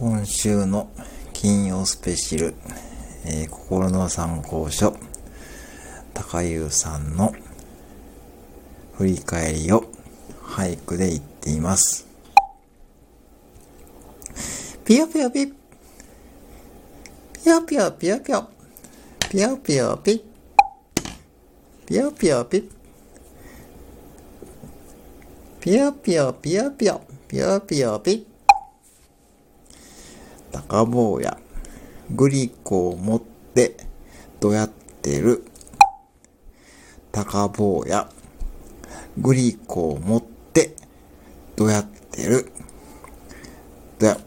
今週の金曜スペシャル、えー心の参考書、高優さんの振り返りを俳句で言っています。ぴよぴよぴぴよぴよぴよぴよぴよぴよぴぴよぴよぴぴよぴよぴよぴよぴよぴよぴ高坊や、グリコを持って、どうやってる。高坊や、グリコを持って、どうやってる。どや